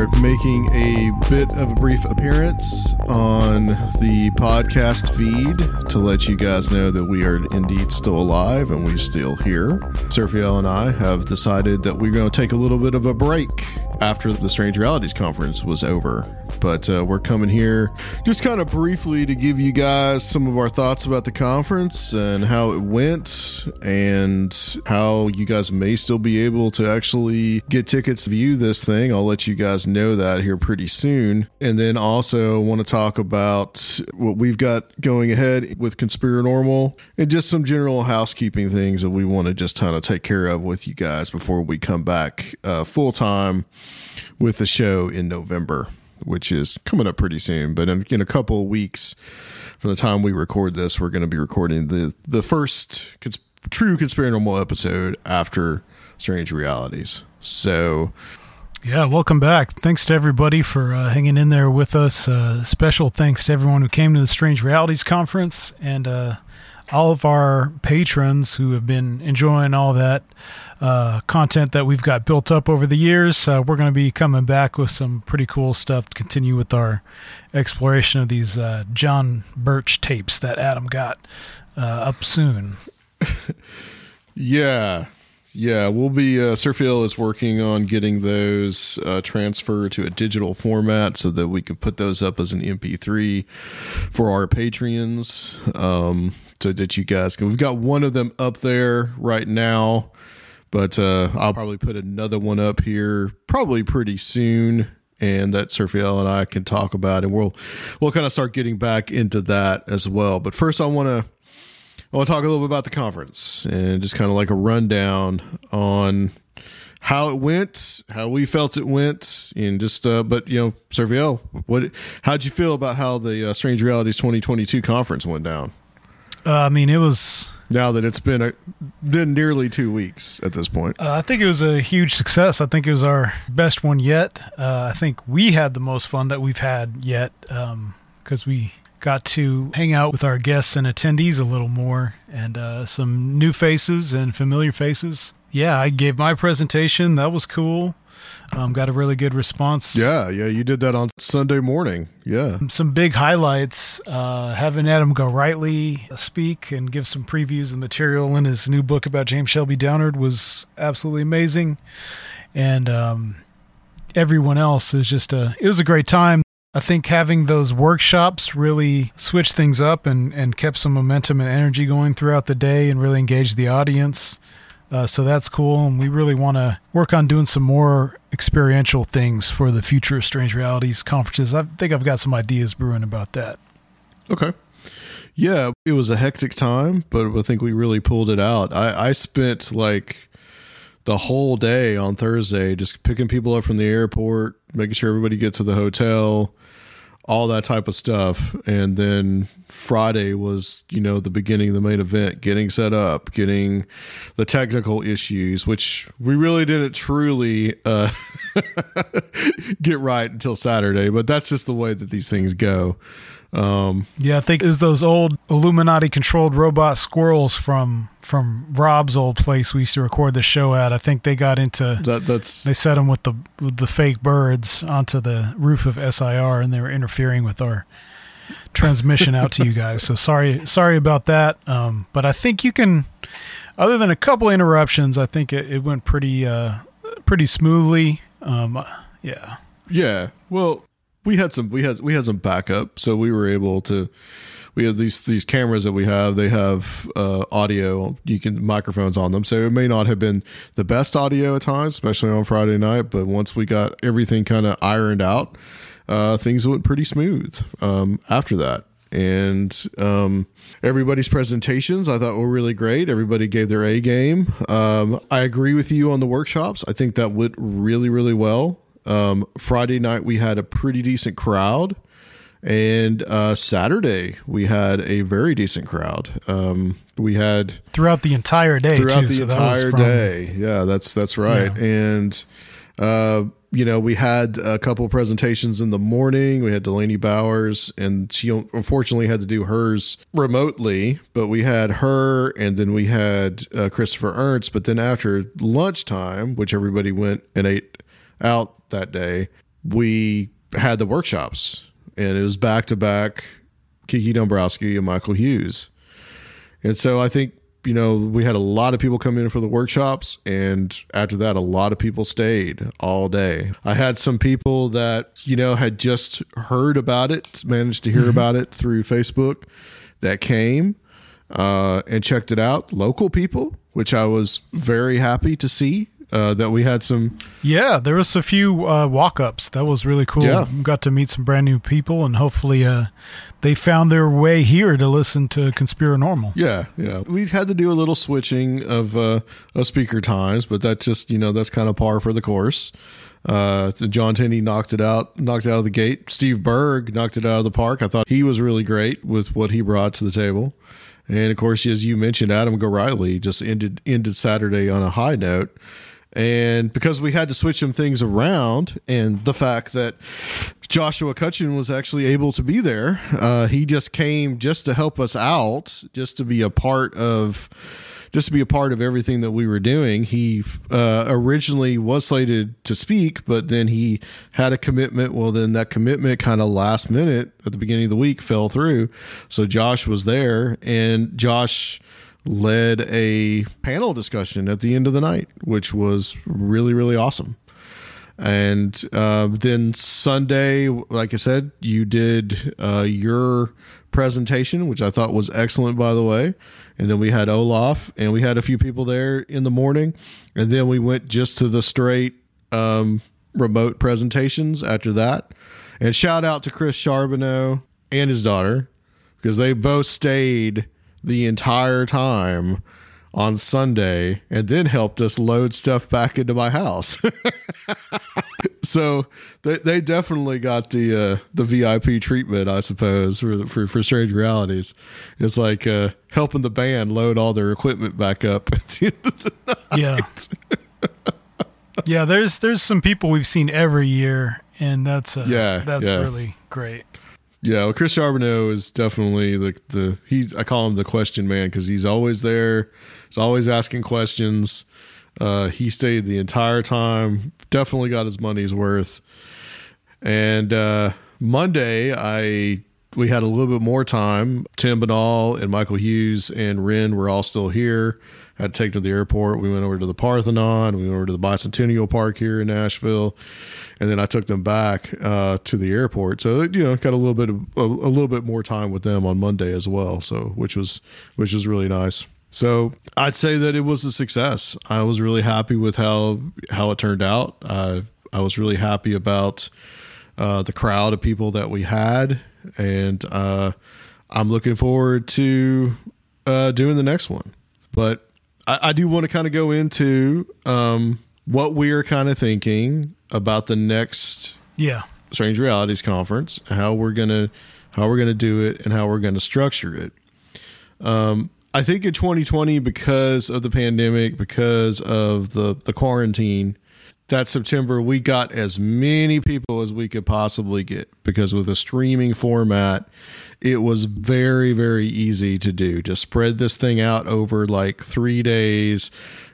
Making a bit of a brief appearance on the podcast feed to let you guys know that we are indeed still alive and we're still here. Seraphiel and I have decided that we're going to take a little bit of a break after the Strange Realities Conference was over. But uh, we're coming here just kind of briefly to give you guys some of our thoughts about the conference and how it went and how you guys may still be able to actually get tickets to view this thing. I'll let you guys know that here pretty soon. And then also want to talk about what we've got going ahead with Conspiranormal and just some general housekeeping things that we want to just kind of take care of with you guys before we come back uh, full time with the show in November, which is coming up pretty soon. But in, in a couple weeks from the time we record this, we're going to be recording the the first cons- true Conspiranormal episode after Strange Realities. So Yeah, welcome back. Thanks to everybody for uh, hanging in there with us. Uh, special thanks to everyone who came to the Strange Realities Conference and uh, all of our patrons who have been enjoying all that uh, content that we've got built up over the years. Uh, we're going to be coming back with some pretty cool stuff to continue with our exploration of these uh, John Birch tapes that Adam got uh, up soon. Yeah. Yeah, we'll be. Uh, is working on getting those uh, transferred to a digital format so that we can put those up as an MP3 for our Patreons. Um, so that you guys can. We've got one of them up there right now, but uh, I'll probably put another one up here probably pretty soon, and that Seraphiel and I can talk about, and we'll we'll kind of start getting back into that as well. But first, I want to. I want to talk a little bit about the conference and just kind of like a rundown on how it went, how we felt it went, and just. Uh, but you know, Seraphiel, what? How'd you feel about how the uh, Strange Realities 2022 conference went down? Uh, I mean, it was Now that it's been a been nearly two weeks at this point. Uh, I think it was a huge success. I think it was our best one yet. Uh, I think we had the most fun that we've had yet because we got to hang out with our guests and attendees a little more and uh, some new faces and familiar faces. Yeah, I gave my presentation. That was cool. Um, got a really good response. Yeah, yeah, you did that on Sunday morning. Yeah, Some big highlights. Uh, having Adam Gorightly speak and give some previews of the material in his new book about James Shelby Downard was absolutely amazing. And um, everyone else is just a. It was a great time. I think having those workshops really switched things up and, and kept some momentum and energy going throughout the day and really engaged the audience. Uh, so that's cool. And we really want to work on doing some more experiential things for the future of Strange Realities conferences. I think I've got some ideas brewing about that. Okay. Yeah, it was a hectic time, but I think we really pulled it out. I, I spent like the whole day on Thursday just picking people up from the airport, making sure everybody gets to the hotel, all that type of stuff. And then Friday was, you know, the beginning of the main event, getting set up, getting the technical issues, which we really didn't truly uh, get right until Saturday. But that's just the way that these things go. Um, Yeah, I think it was those old Illuminati controlled robot squirrels from from Rob's old place we used to record the show at. I think they got into that that's they set them with the with the fake birds onto the roof of SIR and they were interfering with our transmission out to you guys. So sorry sorry about that. Um, but I think you can other than a couple interruptions, I think it, it went pretty uh, pretty smoothly. Um, yeah. Yeah. Well, we had some we had we had some backup, so we were able to we have these these cameras that we have. They have uh, audio. You can microphones on them, so it may not have been the best audio at times, especially on Friday night. But once we got everything kind of ironed out, uh, things went pretty smooth um, after that. And um, everybody's presentations I thought were really great. Everybody gave their A game. Um, I agree with you on the workshops. I think that went really, really well. Um, Friday night we had a pretty decent crowd, and uh, Saturday we had a very decent crowd. Um, we had throughout the entire day. Throughout too, the so entire day, yeah, that's that's right. Yeah. And uh, you know, we had a couple presentations in the morning. We had Delaney Bowers, and she unfortunately had to do hers remotely. But we had her, and then we had uh, Christopher Ernst. But then after lunchtime, which everybody went and ate out that day, we had the workshops, and it was back to back Kiki Dombrowski and Michael Hughes. And so I think you know, we had a lot of people come in for the workshops, and after that, a lot of people stayed all day. I had some people that, you know, had just heard about it, managed to hear mm-hmm. about it through Facebook that came uh, and checked it out. Local people, which I was very happy to see. Uh, that we had some. Yeah, there was a few uh, walk ups. That was really cool. Yeah. Got to meet some brand new people, and hopefully, uh, they found their way here to listen to Conspiranormal. Yeah, yeah. We had to do a little switching of uh, of speaker times, but that's just you know that's kind of par for the course. Uh, John Tenney knocked it out, knocked it out of the gate. Steve Berg knocked it out of the park. I thought he was really great with what he brought to the table. And of course, as you mentioned, Adam Gorightly just ended ended Saturday on a high note. And because we had to switch some things around, and the fact that Joshua Cutchin was actually able to be there, uh, he just came just to help us out, just to be a part of, just to be a part of everything that we were doing. He uh, originally was slated to speak, but then he had a commitment. Well, then that commitment kind of last minute at the beginning of the week fell through. So Josh was there, and Josh led a panel discussion at the end of the night, which was really, really awesome. And uh, then Sunday, like I said, you did uh, your presentation, which I thought was excellent, by the way. And then we had Olaf, and we had a few people there in the morning. And then we went just to the straight um, remote presentations after that. And shout out to Chris Charbonneau and his daughter because they both stayed the entire time on Sunday and then helped us load stuff back into my house. so they, they definitely got the uh, the VIP treatment, I suppose, for, for for Strange Realities. It's like uh, helping the band load all their equipment back up at the end of the night. Yeah. yeah, there's there's some people we've seen every year, and that's uh, yeah, that's yeah. really great. Yeah, well, Chris Charbonneau is definitely the the he's I call him the question man because he's always there. He's always asking questions. Uh, he stayed the entire time. Definitely got his money's worth. And uh, Monday, I we had a little bit more time. Tim Binnall and Michael Hughes and Ren were all still here. I had to take them to the airport. We went over to the Parthenon. We went over to the Bicentennial Park here in Nashville and then I took them back uh, to the airport. So you know, got a little bit of a, a, little bit more time with them on Monday as well. So which was which was really nice. So I'd say that it was a success. I was really happy with how how it turned out. Uh, I was really happy about uh, the crowd of people that we had, and uh, I'm looking forward to uh, doing the next one. But I, I do want to kind of go into um, what we're kind of thinking about the next yeah Strange Realities conference, how we're gonna how we're gonna do it, and how we're gonna structure it. Um, I think in 2020, because of the pandemic, because of the the quarantine, that September we got as many people as we could possibly get because with a streaming format, it was very very easy to do. Just spread this thing out over like three days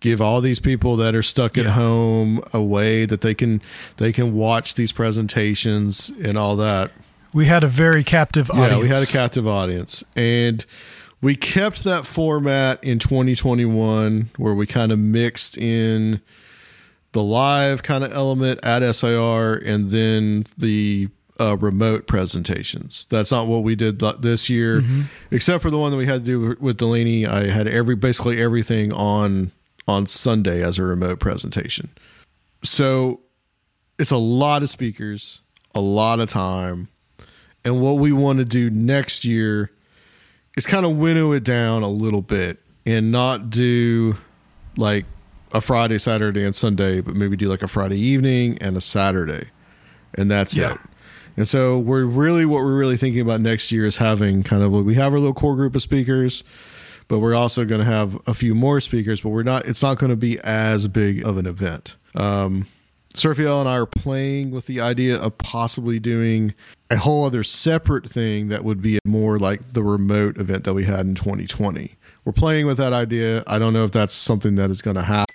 give all these people that are stuck yeah. at home a way that they can they can watch these presentations and all that. We had a very captive audience. Yeah, we had a captive audience. And we kept that format in 2021 where we kind of mixed in the live kind of element at SIR and then the uh, remote presentations. That's not what we did this year, mm-hmm. except for the one that we had to do with Delaney. I had every basically everything on on Sunday as a remote presentation. So it's a lot of speakers, a lot of time, and what we want to do next year is kind of winnow it down a little bit and not do like a Friday, Saturday, and Sunday, but maybe do like a Friday evening and a Saturday, and that's yeah. it. And so we're really what we're really thinking about next year is having kind of we have our little core group of speakers, but we're also going to have a few more speakers. But we're not. It's not going to be as big of an event. Um, Seraphiel and I are playing with the idea of possibly doing a whole other separate thing that would be more like the remote event that we had in 2020. We're playing with that idea. I don't know if that's something that is going to happen.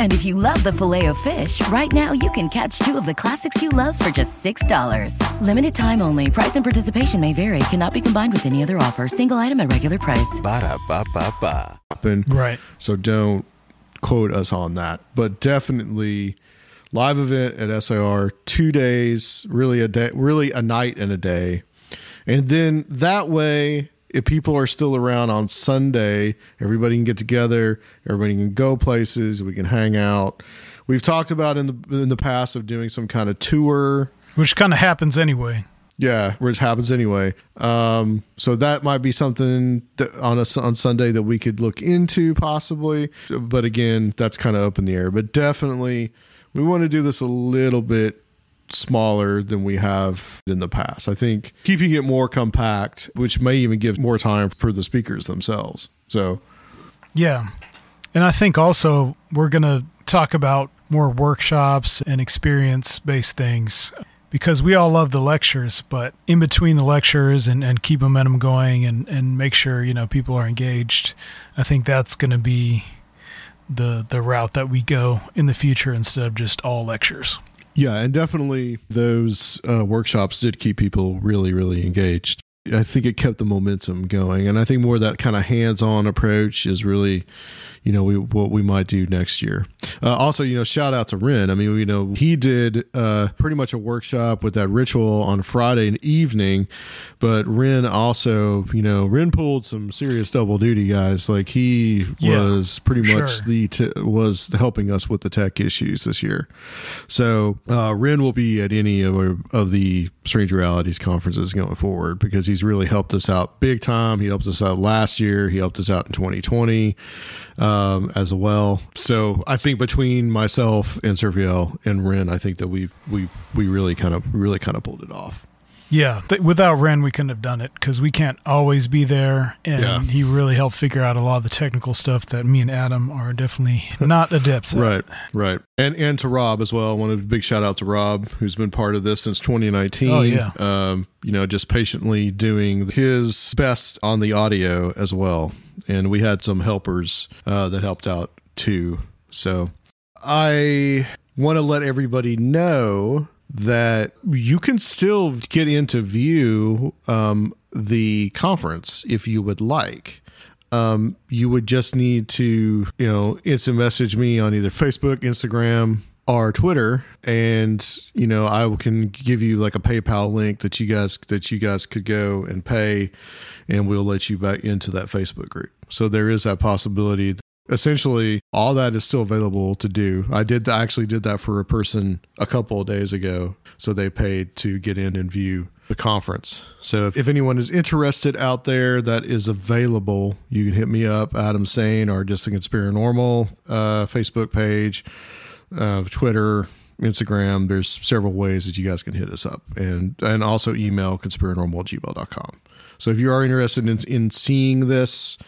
And if you love the Filet-O-Fish, right now you can catch two of the classics you love for just $6. Limited time only. Price and participation may vary. Cannot be combined with any other offer. Single item at regular price. Ba da ba ba ba. Right. So don't quote us on that. But definitely live event at SIR, two days, really a day, really a night and a day. And then that way if people are still around on Sunday, everybody can get together, everybody can go places, we can hang out. We've talked about in the in the past of doing some kind of tour, which kind of happens anyway. Yeah, which happens anyway. Um, so that might be something that on a on Sunday that we could look into possibly. But again, that's kind of up in the air. But definitely, we want to do this a little bit smaller than we have in the past. I think keeping it more compact, which may even give more time for the speakers themselves. So, yeah. And I think also we're going to talk about more workshops and experience based things because we all love the lectures, but in between the lectures and, and keep momentum going and, and make sure, you know, people are engaged, I think that's going to be the the route that we go in the future instead of just all lectures. Yeah, and definitely those uh, workshops did keep people really, really engaged. I think it kept the momentum going, and I think more that kind of hands-on approach is really, you know, we, what we might do next year. Uh, also, you know, shout out to Ren. I mean, you know, he did uh, pretty much a workshop with that ritual on Friday evening, but Ren also, you know, Ren pulled some serious double duty, guys. Like he yeah, was pretty much sure. the t- was helping us with the tech issues this year. So uh, Ren will be at any of our, of the Strange Realities conferences going forward because he's really helped us out big time. He helped us out last year. He helped us out in 2020 um, as well. So I think between myself and Seraphiel and Ren, I think that we we we really kind of really kind of pulled it off. Yeah, th- without Ren, we couldn't have done it because we can't always be there, and yeah. he really helped figure out a lot of the technical stuff that me and Adam are definitely not adepts at. Right, right, and and to Rob as well. I want a big shout out to Rob, who's been part of this since 2019. Oh yeah, um, you know, just patiently doing his best on the audio as well, and we had some helpers uh, that helped out too. So I want to let everybody know that you can still get into view um, the conference if you would like. Um, you would just need to, you know, instant message me on either Facebook, Instagram, or Twitter, and you know, I can give you like a PayPal link that you guys that you guys could go and pay, and we'll let you back into that Facebook group. So there is that possibility essentially all that is still available to do. I did I actually did that for a person a couple of days ago, so they paid to get in and view the conference. So if, if anyone is interested out there that is available, you can hit me up, Adam Sane, or just the Conspiranormal uh, Facebook page, uh, Twitter, Instagram. There's several ways that you guys can hit us up, and and also email conspiranormal@gmail.com. So if you are interested in in seeing this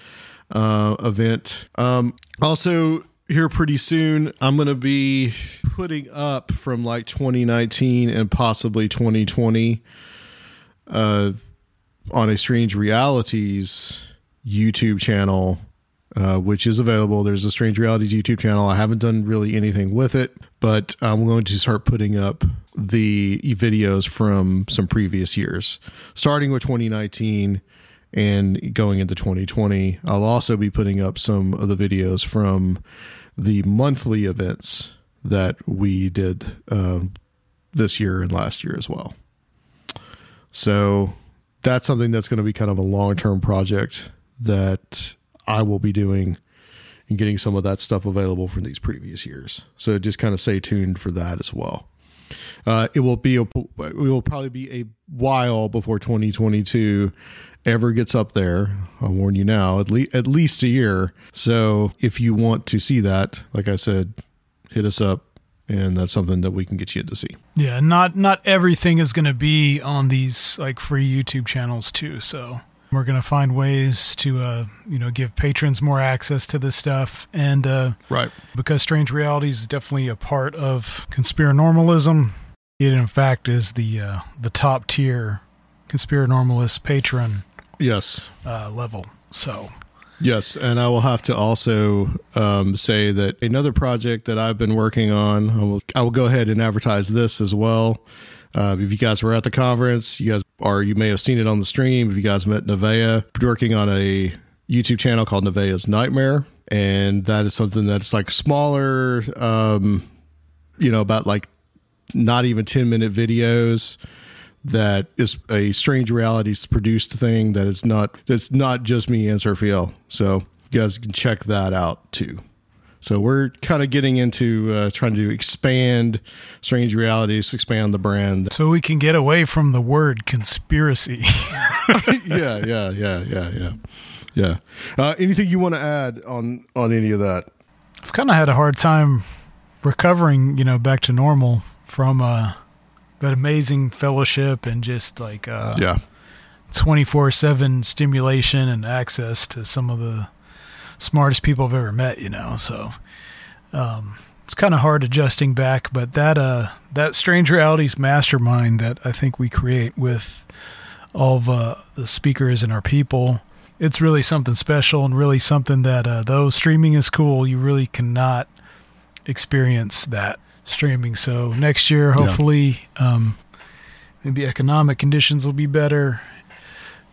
uh, event. Um, also, here pretty soon, I'm going to be putting up from like 2019 and possibly 2020 uh, on a Strange Realities YouTube channel uh, which is available. There's a Strange Realities YouTube channel. I haven't done really anything with it, but I'm going to start putting up the videos from some previous years, starting with 2019 and going into 2020. I'll also be putting up some of the videos from the monthly events that we did um, this year and last year as well. So that's something that's going to be kind of a long term project that I will be doing and getting some of that stuff available from these previous years. So just kind of stay tuned for that as well. Uh, it will be a, it will probably be a while before 2022 ever gets up there. I'll warn you now, at least at least a year. So if you want to see that, like I said, hit us up and that's something that we can get you to see. Yeah, not not everything is going to be on these like free YouTube channels too. So we're going to find ways to uh, you know give patrons more access to this stuff and uh, right because Strange Realities is definitely a part of conspiranormalism. It in fact is the uh, the top tier conspiranormalist patron yes uh, level. So Yes, and I will have to also um, say that another project that I've been working on, I will, I will go ahead and advertise this as well. Uh, if you guys were at the conference, you guys are you may have seen it on the stream. If you guys met Nevaeh, working on a YouTube channel called Nevaeh's Nightmare, and that is something that's like smaller, um, you know, about like not even ten minute videos that is a strange realities produced thing that is not it's not just me and Seraphiel. So you guys can check that out too. So we're kind of getting into uh, trying to expand strange realities, expand the brand. So we can get away from the word conspiracy. yeah, yeah, yeah, yeah, yeah, yeah. Uh, anything you want to add on on any of that? I've kind of had a hard time recovering, you know, back to normal from uh, that amazing fellowship and just like uh, yeah, twenty four seven stimulation and access to some of the smartest people I've ever met. You know, so um, it's kind of hard adjusting back. But that uh, that strange realities mastermind that I think we create with all of uh, the speakers and our people. It's really something special and really something that, uh, though streaming is cool, you really cannot experience that streaming. So next year, hopefully, yeah. um, maybe economic conditions will be better.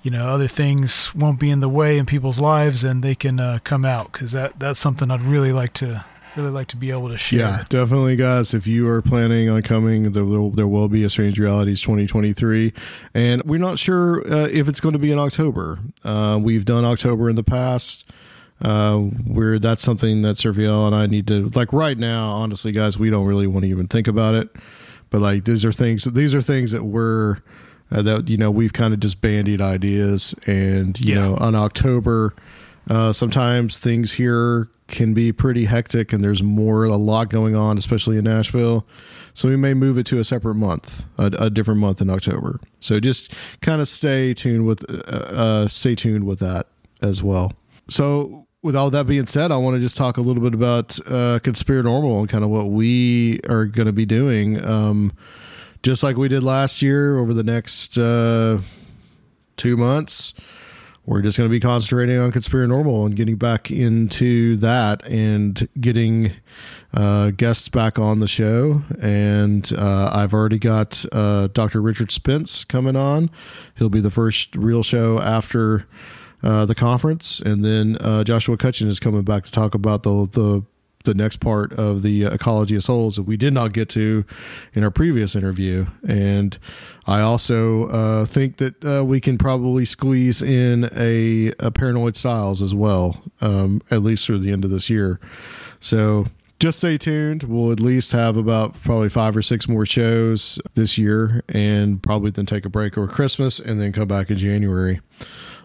You know, other things won't be in the way in people's lives, and they can uh, come out because that that's something I'd really like to really like to be able to share. Yeah, definitely, guys. If you are planning on coming, there will, there will be a Strange Realities 2023, and we're not sure uh, if it's going to be in October. Uh, we've done October in the past uh, where that's something that Seraphiel and I need to like right now. Honestly, guys, we don't really want to even think about it. But like these are things. These are things that we're uh, that you know we've kind of just bandied ideas, and you yeah. know on October, uh, sometimes things here can be pretty hectic, and there's more a lot going on, especially in Nashville. So we may move it to a separate month, a, a different month in October. So just kind of stay tuned with, uh, uh, stay tuned with that as well. So with all that being said, I want to just talk a little bit about uh, Conspiranormal and kind of what we are going to be doing. Um, just like we did last year over the next uh, two months, we're just going to be concentrating on Conspiranormal and getting back into that and getting uh, guests back on the show. And uh, I've already got uh, Dr. Richard Spence coming on. He'll be the first real show after uh, the conference, and then uh, Joshua Cutchin is coming back to talk about the the the next part of the ecology of souls that we did not get to in our previous interview. And I also uh, think that uh, we can probably squeeze in a, a paranoid styles as well, um, at least through the end of this year. So just stay tuned. We'll at least have about probably five or six more shows this year, and probably then take a break over Christmas and then come back in January.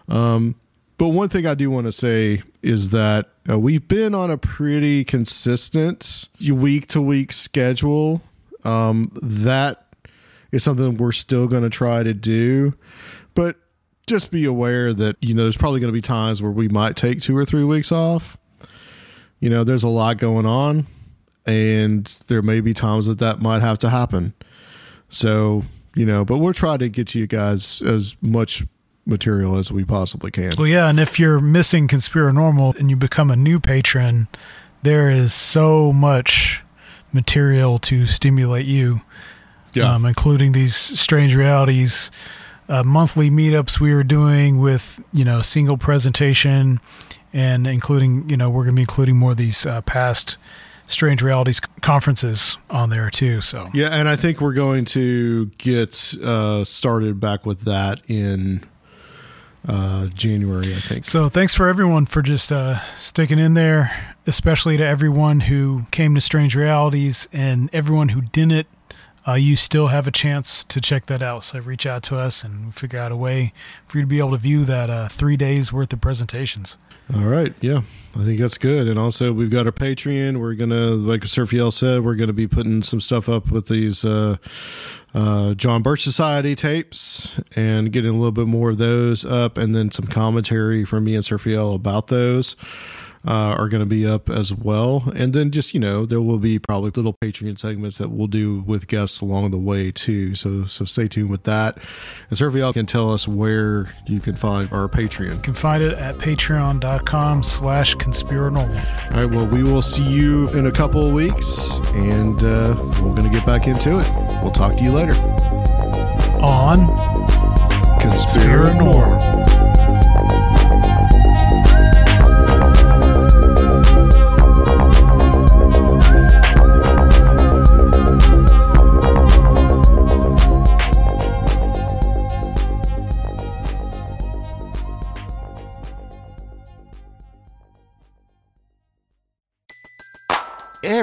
Um, but one thing I do want to say is that uh, we've been on a pretty consistent week to week schedule. Um, that is something we're still going to try to do. But just be aware that, you know, there's probably going to be times where we might take two or three weeks off. You know, there's a lot going on, and there may be times that that might have to happen. So, you know, but we'll try to get you guys as much material as we possibly can. Well, yeah, and if you're missing Conspiranormal and you become a new patron, there is so much material to stimulate you, Yeah. um, including these strange realities uh, monthly meetups we are doing with you know single presentation, and including you know we're going to be including more of these uh, past strange realities conferences on there too. So Yeah, and I think we're going to get uh, started back with that in uh, January. I think. So thanks for everyone for just uh, sticking in there, especially to everyone who came to Strange Realities and everyone who didn't. Uh, you still have a chance to check that out. So reach out to us and figure out a way for you to be able to view that uh, three days worth of presentations. All right, yeah, I think that's good. And also, we've got our Patreon. We're gonna, like Seraphiel said, we're gonna be putting some stuff up with these uh, uh, John Birch Society tapes and getting a little bit more of those up, and then some commentary from me and Seraphiel about those. Uh, are going to be up as well, and then just you know there will be probably little Patreon segments that we'll do with guests along the way too. So so stay tuned with that. And certainly y'all can tell us where you can find our Patreon. You can find it at patreon.com slash conspiranormal. All right. Well, we will see you in a couple of weeks, and uh, we're going to get back into it. We'll talk to you later. On Conspiranorm.